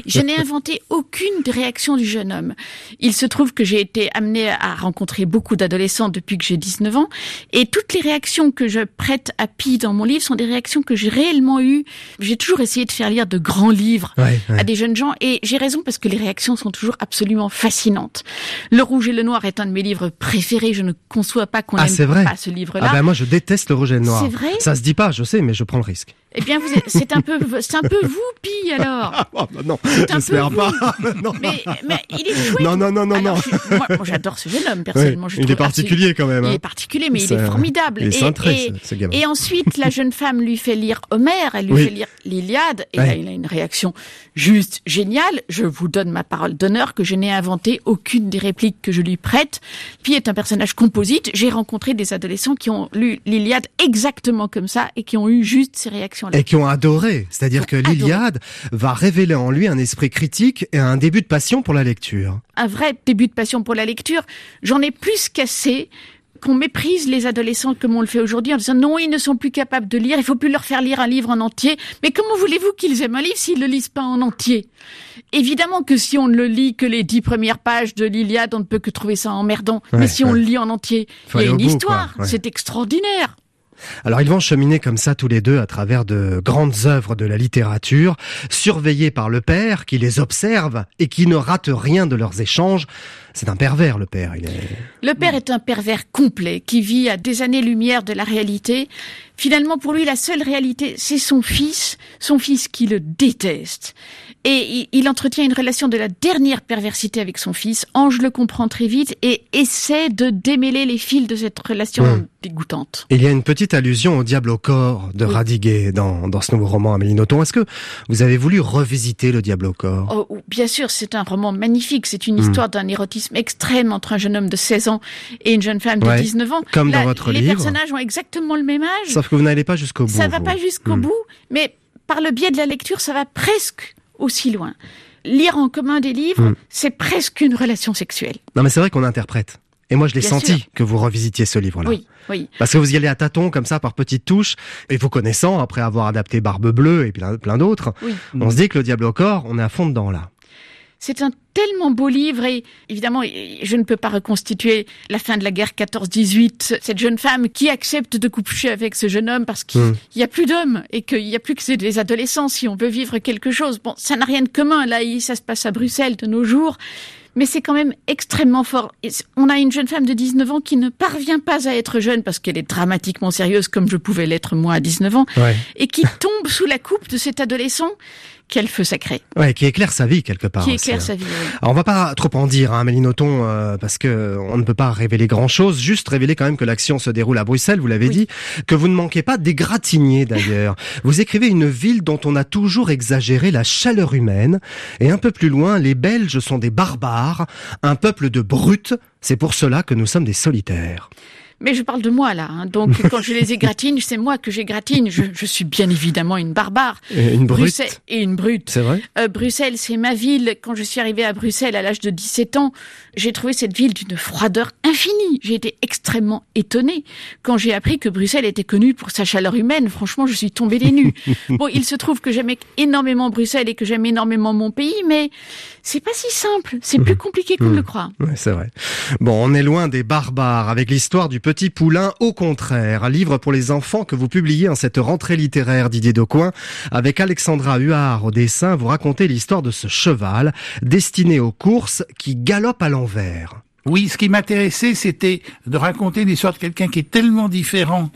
Je n'ai inventé aucune des réactions du jeune homme. Il se trouve que j'ai été amenée à rencontrer beaucoup d'adolescents depuis que j'ai 19 ans, et toutes les réactions que je prête à Pi dans mon livre sont des réactions que j'ai réellement eues. J'ai toujours essayé de faire lire de grands livres Ouais, ouais. à des jeunes gens et j'ai raison parce que les réactions sont toujours absolument fascinantes. Le rouge et le noir est un de mes livres préférés. Je ne conçois pas qu'on Ah, c'est vrai pas ce livre-là. Ah ben moi je déteste le noir. C'est vrai? Ça se dit pas, je sais, mais je prends le risque. Eh bien, c'est un peu, c'est un peu vous, Pi, alors. Oh, bah non, j'espère pas. non. Mais, mais il est chouette. non, non, non, non, Alors, non. moi, moi, j'adore ce jeune homme, personnellement. Oui, je il est particulier quand même. absolument- Il hein. est particulier, mais il est formidable. Il est Et- cintré, et, ce, ce gamin. Et ensuite, la jeune femme lui fait lire Homère, elle lui Oui. fait lire l'Iliade, et Ouais. là, il a une réaction juste géniale. Je vous donne ma parole d'honneur que je n'ai inventé aucune des répliques que je lui prête. Puis est un personnage composite. J'ai rencontré des adolescents qui ont lu l'Iliade exactement comme ça et qui ont eu juste ces Et qui ont adoré. C'est-à-dire que l'Iliade va révéler en lui un esprit critique et un début de passion pour la lecture. un vrai début de passion pour la lecture. J'en ai plus qu'assez qu'on méprise les adolescents comme on le fait aujourd'hui en disant non, ils ne sont plus capables de lire, il faut plus leur faire lire un livre en entier. Mais comment voulez-vous qu'ils aiment un livre s'ils le lisent pas en entier? Évidemment que si on ne le lit que les dix premières pages de l'Iliade, on ne peut que trouver ça emmerdant. Ouais, Mais si on le lit en entier, il y a une bout, histoire. ouais. C'est extraordinaire. Alors ils vont cheminer comme ça tous les deux à travers de grandes œuvres de la littérature, surveillés par le père qui les observe et qui ne rate rien de leurs échanges. C'est un pervers le père, il est... Le père est un pervers complet qui vit à des années-lumière de la réalité. Finalement, pour lui, la seule réalité, c'est son fils, son fils qui le déteste. Et il- entretient une relation de la dernière perversité avec son fils. Ange le comprend très vite et essaie de démêler les fils de cette relation Hmm. dégoûtante. Il y a une petite allusion au diable au corps de Oui. Radiguet dans, dans ce nouveau roman Amélie Nothomb. Est-ce que vous avez voulu revisiter le diable au corps? Oh, oh, bien sûr, c'est un roman magnifique. C'est une Hmm. histoire d'un érotisme extrême entre un jeune homme de 16 ans et une jeune femme de Ouais, 19 ans. comme dans votre les livre. personnages ont exactement le même âge. Sauf que vous n'allez pas jusqu'au bout. Ça va vous. pas jusqu'au Hmm. bout, mais par le biais de la lecture, ça va presque aussi loin. Lire en commun des livres, Hmm. c'est presque une relation sexuelle. Non mais c'est vrai qu'on interprète. Et moi je l'ai senti sûr. que vous revisitiez ce livre-là. Oui, oui. Parce que vous y allez à tâtons comme ça par petites touches et vous connaissant après avoir adapté Barbe Bleue et plein, plein d'autres, Oui. on se dit que le diable au corps, on est à fond dedans là. C'est un tellement beau livre et évidemment, je ne peux pas reconstituer la fin de la guerre 14-18. Cette jeune femme qui accepte de coucher avec ce jeune homme parce qu'il Hmm. n'y a plus d'hommes et qu'il n'y a plus que des adolescents si on veut vivre quelque chose. Bon, ça n'a rien de commun. Là, ça se passe à Bruxelles de nos jours. Mais c'est quand même extrêmement fort. Et on a une jeune femme de 19 ans qui ne parvient pas à être jeune parce qu'elle est dramatiquement sérieuse comme je pouvais l'être moi à 19 ans Ouais. et qui tombe sous la coupe de cet adolescent. Quel feu sacré. Ouais, qui éclaire sa vie quelque part. qui aussi, éclaire hein. sa vie. oui. Alors on va pas trop en dire, hein, Amélie Nothomb, euh, parce que on ne peut pas révéler grand-chose. Juste révéler quand même que l'action se déroule à Bruxelles. Vous l'avez Oui. dit, que vous ne manquez pas d'égratigner d'ailleurs. vous écrivez une ville dont on a toujours exagéré la chaleur humaine, et un peu plus loin, les Belges sont des barbares, un peuple de brutes. C'est pour cela que nous sommes des solitaires. Mais je parle de moi là. hein. Donc quand je les égratigne, c'est moi que j'égratigne. Je, je suis bien évidemment une barbare. Et une brute. Bruxelles et une brute. C'est vrai? Euh, Bruxelles, c'est ma ville. Quand je suis arrivée à Bruxelles à l'âge de 17 ans, j'ai trouvé cette ville d'une froideur infinie. J'ai été extrêmement étonnée quand j'ai appris que Bruxelles était connue pour sa chaleur humaine. Franchement, je suis tombée des nues. bon, il se trouve que j'aimais énormément Bruxelles et que j'aime énormément mon pays, mais c'est pas si simple. C'est plus compliqué qu'on ne le croit. Ouais, c'est vrai. Bon, on est loin des barbares avec l'histoire du petit poulain. Au contraire, livre pour les enfants que vous publiez en cette rentrée littéraire Didier Decoing. Avec Alexandra Huard au dessin, vous racontez l'histoire de ce cheval destiné aux courses qui galope à l'envers. Oui, ce qui m'intéressait, c'était de raconter l'histoire de quelqu'un qui est tellement différent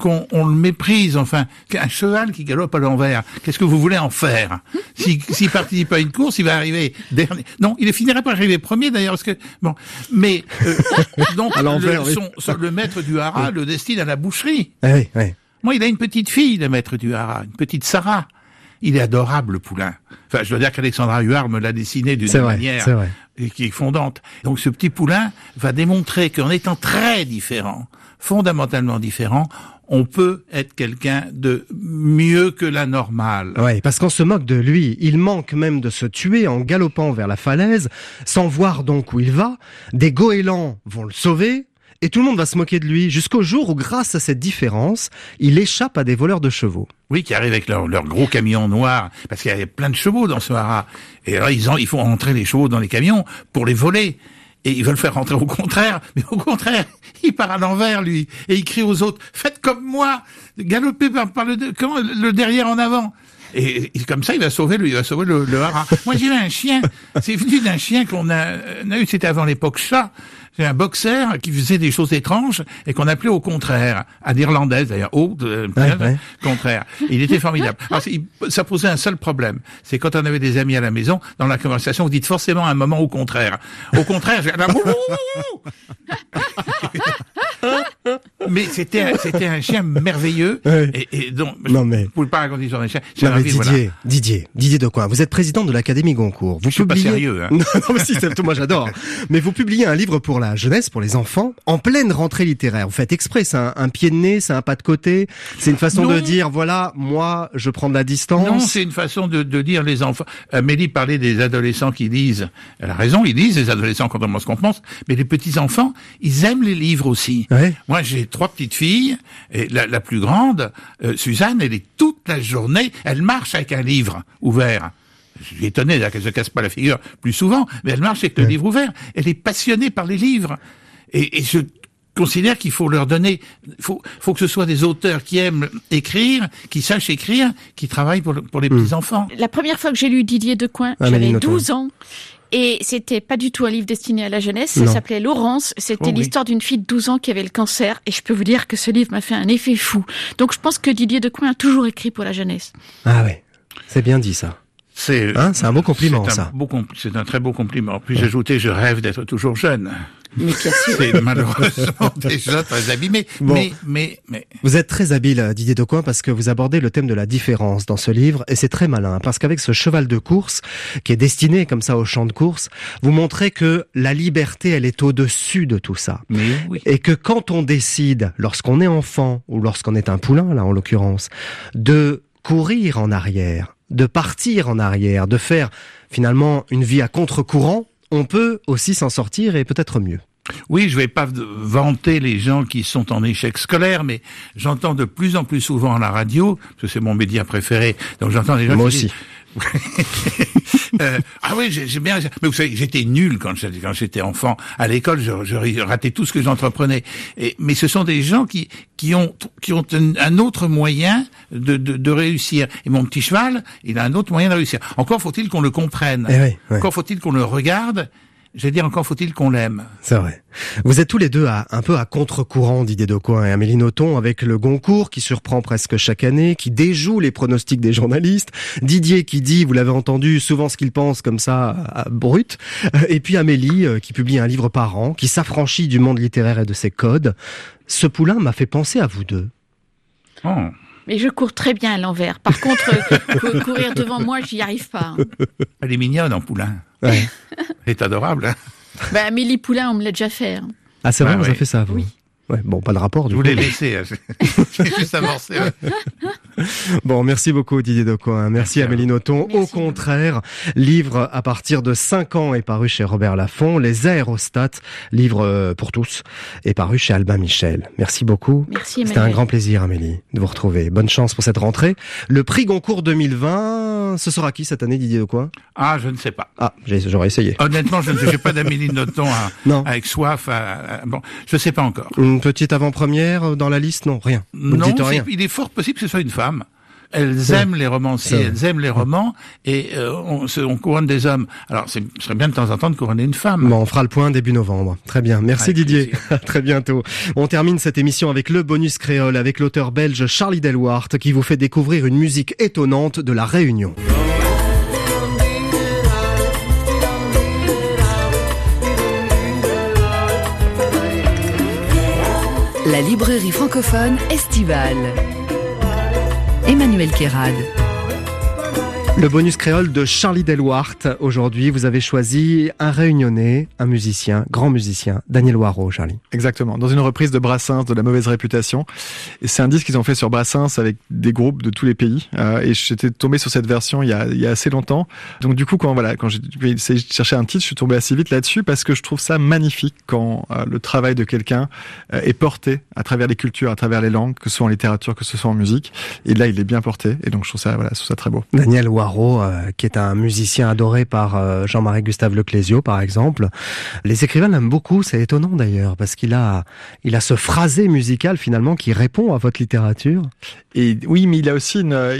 qu'on on le méprise. Enfin, un cheval qui galope à l'envers. Qu'est-ce que vous voulez en faire S'il s'il participe à une course, il va arriver dernier. Non, il finirait par arriver premier d'ailleurs, parce que bon. Mais euh, donc À l'envers, le, oui. son- son- le maître du haras le destine à la boucherie. Eh oui, oui. Moi, il a une petite fille, le maître du haras, une petite Sarah. Il est adorable, le poulain. Enfin, je dois dire qu'Alexandra Huard me l'a dessiné d'une vrai, manière c'est vrai. et qui est fondante. Donc, ce petit poulain va démontrer qu'en étant très différent, fondamentalement différent, on peut être quelqu'un de mieux que la normale. Ouais, parce qu'on se moque de lui. Il manque même de se tuer en galopant vers la falaise, sans voir donc où il va. Des goélands vont le sauver. Et tout le monde va se moquer de lui jusqu'au jour où, grâce à cette différence, il échappe à des voleurs de chevaux. Oui, qui arrivent avec leur, leur gros camion noir, parce qu'il y a plein de chevaux dans ce haras. Et là, ils, en, ils font rentrer les chevaux dans les camions pour les voler. Et ils veulent faire rentrer au contraire, mais au contraire, il part à l'envers, lui, et il crie aux autres, faites comme moi, galopez par, le, derrière en avant. Et, comme ça, il va sauver le, il va sauver le, le haras. Moi, j'ai un chien. C'est venu d'un chien qu'on a, a eu, c'était avant l'époque chat. C'est un boxeur qui faisait des choses étranges et qu'on appelait au contraire, à l'irlandaise d'ailleurs, au euh, Ouais, ouais. contraire. Il était formidable. Alors, ça posait un seul problème, c'est quand on avait des amis à la maison, dans la conversation, vous dites forcément un moment au contraire. Au contraire, j'ai mais c'était un- c'était un chien merveilleux Ouais. et, et donc Non, mais- vous pouvez pas raconter sur un chien. Non, mais Didier, voilà. Didier, Didier de quoi? Vous êtes président de l'Académie Goncourt. Vous Je suis pas publiez- sérieux, hein. Non, non, mais si, c'est tout, moi j'adore. Mais vous publiez un livre pour la jeunesse, pour les enfants, en pleine rentrée littéraire. Vous faites exprès, c'est un, un pied de nez, c'est un pas de côté. C'est une façon de dire, voilà, moi, je prends de la distance. Non, c'est une façon de, de dire les enfants. Amélie parlait des adolescents qui lisent. Elle a raison, ils lisent, les adolescents, contrairement à ce qu'on pense. Mais les petits-enfants, ils aiment les livres aussi. Ouais. Moi, j'ai trois petites filles. Et la, la plus grande, euh, Suzanne, elle est toute la journée, elle marche avec un livre ouvert. Je suis étonné qu'elle se casse pas la figure plus souvent, mais elle marche avec le livre ouvert. Elle est passionnée par les livres. Et, et je considère qu'il faut leur donner, faut, faut que ce soit des auteurs qui aiment écrire, qui sachent écrire, qui travaillent pour, le- pour les petits enfants. La première fois que j'ai lu Didier Decoing, Amélie j'avais Nothomb. 12 ans. Et c'était pas du tout un livre destiné à la jeunesse, ça s'appelait Laurence, c'était Oh oui. l'histoire d'une fille de 12 ans qui avait le cancer, et je peux vous dire que ce livre m'a fait un effet fou. Donc je pense que Didier Decoing a toujours écrit pour la jeunesse. Ah ouais, c'est bien dit ça. C'est Hein, c'est un beau compliment, c'est un ça. C'est un très beau compliment. Puis j'ajoutais, je rêve d'être toujours jeune. Mais. C'est malheureusement déjà très abîmé. Bon. Mais, mais, mais, Vous êtes très habile, Didier Decoing, parce que vous abordez le thème de la différence dans ce livre, et c'est très malin, parce qu'avec ce cheval de course, qui est destiné comme ça au champ de course, vous montrez que la liberté, elle est au-dessus de tout ça. mais oui. Et que quand on décide, lorsqu'on est enfant, ou lorsqu'on est un poulain, là en l'occurrence, de courir en arrière, de partir en arrière, de faire finalement une vie à contre-courant, on peut aussi s'en sortir et peut-être mieux. Oui, je vais pas vanter les gens qui sont en échec scolaire, mais j'entends de plus en plus souvent à la radio, parce que c'est mon média préféré, donc j'entends des gens Moi qui aussi. disent- Euh, ah oui, j'ai bien. Mais vous savez, j'étais nul quand j'étais quand j'étais enfant. À l'école, je, je ratais tout ce que j'entreprenais. Mais ce sont des gens qui qui ont qui ont un, autre moyen de, de de réussir. Et mon petit cheval, il a un autre moyen de réussir. Encore faut-il qu'on le comprenne. Eh oui, oui. Encore faut-il qu'on le regarde. J'allais dire encore faut-il qu'on l'aime. C'est vrai. Vous êtes tous les deux à, un peu à contre-courant, Didier Decoing et Amélie Nothomb, avec le Goncourt qui surprend presque chaque année, qui déjoue les pronostics des journalistes. Didier qui dit, vous l'avez entendu, souvent ce qu'il pense comme ça, brut. Euh, Et puis Amélie euh, qui publie un livre par an, qui s'affranchit du monde littéraire et de ses codes. Ce poulain m'a fait penser à vous deux. Oh. Mais je cours très bien à l'envers. Par contre, euh, cou- courir devant moi, j'y arrive pas. hein. Elle est mignonne en poulain. Ouais. Elle est adorable. Hein Bah, Amélie Poulain, on me l'a déjà fait. hein. Ah c'est vrai, Ah vous ouais. avez fait ça, vous Oui. Ouais, bon, pas de rapport du Je voulais laisser. hein. J'ai juste amorcé. ouais. Bon, merci beaucoup Didier Decoing. Merci, Merci à Amélie Nothomb. Au contraire, livre à partir de 5 ans est paru chez Robert Laffont. Les aérostats, livre euh, pour tous, est paru chez Albin Michel. Merci beaucoup. Merci C'était un grand plaisir, Amélie, de vous retrouver. Bonne chance pour cette rentrée. Le prix Goncourt 2020, ce sera qui cette année, Didier Decoing? Ah, je ne sais pas. Ah, j'aurais essayé. Honnêtement, je ne sais pas d'Amélie Nothomb à- Non. avec soif. à- à- bon, je sais pas encore. Une petite avant-première dans la liste Non, rien. Vous Non, dites c'est- rien. il est fort possible que ce soit une femme. Elles aiment les romanciers, elles aiment les romans, et euh, on, se- on couronne des hommes. Alors, ce serait bien de temps en temps de couronner une femme. Bon, on fera le point début novembre. Très bien. Merci Avec Didier. plaisir. À très bientôt. On termine cette émission avec le bonus créole avec l'auteur belge Charlie Delwart qui vous fait découvrir une musique étonnante de la Réunion. La librairie francophone estivale. Emmanuel Kérad. Le bonus créole de Charlie Delwart. Aujourd'hui, vous avez choisi un réunionnais, un musicien, grand musicien, Daniel Waro, Charlie. Exactement, dans une reprise de Brassens, de la mauvaise réputation. C'est un disque qu'ils ont fait sur Brassens avec des groupes de tous les pays. Euh, et j'étais tombé sur cette version il y, a, il y a assez longtemps. Donc du coup, quand voilà, quand j'ai chercher un titre, je suis tombé assez vite là-dessus parce que je trouve ça magnifique quand euh, le travail de quelqu'un euh, est porté à travers les cultures, à travers les langues, que ce soit en littérature, que ce soit en musique. Et là, il est bien porté. Et donc je trouve ça, voilà, je trouve ça très beau. Daniel Waro, euh, qui est un musicien adoré par euh, Jean-Marie Gustave Leclésio, par exemple. Les écrivains l'aiment beaucoup, c'est étonnant d'ailleurs, parce qu'il a, il a ce phrasé musical finalement qui répond à votre littérature. Et oui, mais il a aussi une. euh,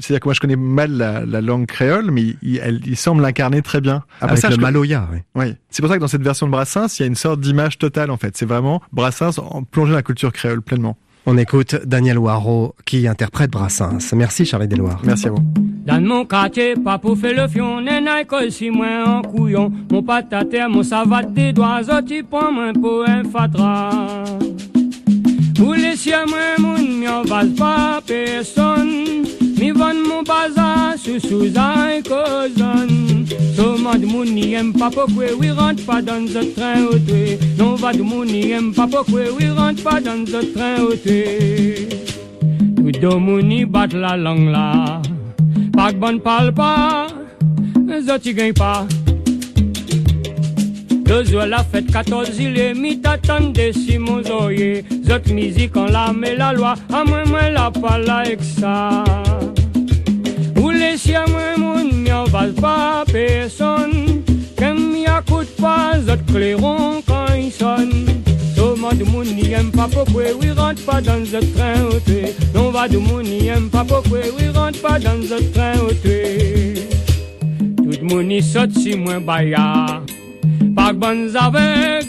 C'est-à-dire que moi, je connais mal la, la langue créole, mais il, elle- il semble l'incarner très bien. avec ça, le je- maloya, oui. Oui. C'est pour ça que dans cette version de Brassens, il y a une sorte d'image totale, en fait. C'est vraiment Brassens en plongé dans la culture créole pleinement. On écoute Daniel Waro qui interprète Brassens. Merci Charlie Deloire. Merci à vous. Dans mon quartier, pas pour faire le fion, n'est que si moi en couillon. Mon patate, mon savate des doigts, tu prends moi pour un fatra. Pour les siens, moi, moun, en vase pas personne. Mi vend mon bazar sous sous un causon. Soma de moun, n'y aime pas pourquoi, oui, rentre pas dans ce train au tué. Non, va de moun, n'y aime pas pourquoi, oui, rentre pas dans ce train au. Tout de moun, y bat la langue là. Pas bonne parle pas, y gagnent pas. Deux heures la fête, 14 il est mis t'attendez Simon Zoye. Zot musique en la met la loi, à moi moi la pas là avec ça. Ou laissez à moi mon mi en va pas personne. Qu'un mi écoute pas, zot clairon quand il sonne. Tout le monde moun aime pas pourquoi, oui rentre pas dans ce train au tué. Non va du moun aime pas pourquoi, oui rentre pas dans ce train au tué. Tout monde y saute si moins baya. Pas que bonnes avec,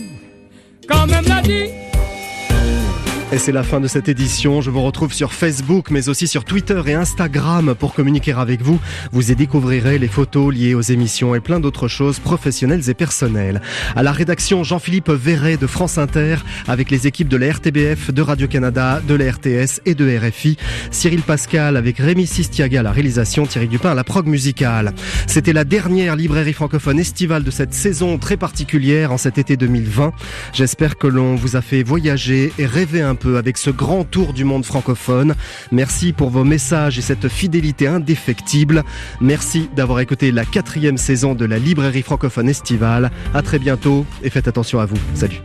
quand même l'a. Et c'est la fin de cette édition. Je vous retrouve sur Facebook, mais aussi sur Twitter et Instagram pour communiquer avec vous. Vous y découvrirez les photos liées aux émissions et plein d'autres choses professionnelles et personnelles. À la rédaction, Jean-Philippe Verret de France Inter, avec les équipes de la RTBF, de Radio-Canada, de la RTS et de RFI. Cyril Pascal avec Rémi Sistiaga à la réalisation, Thierry Dupin à la prog musicale. C'était la dernière librairie francophone estivale de cette saison très particulière en cet été 2020. J'espère que l'on vous a fait voyager et rêver un avec ce grand tour du monde francophone. Merci pour vos messages et cette fidélité indéfectible. Merci d'avoir écouté la quatrième saison de la librairie francophone estivale. À très bientôt et faites attention à vous. Salut.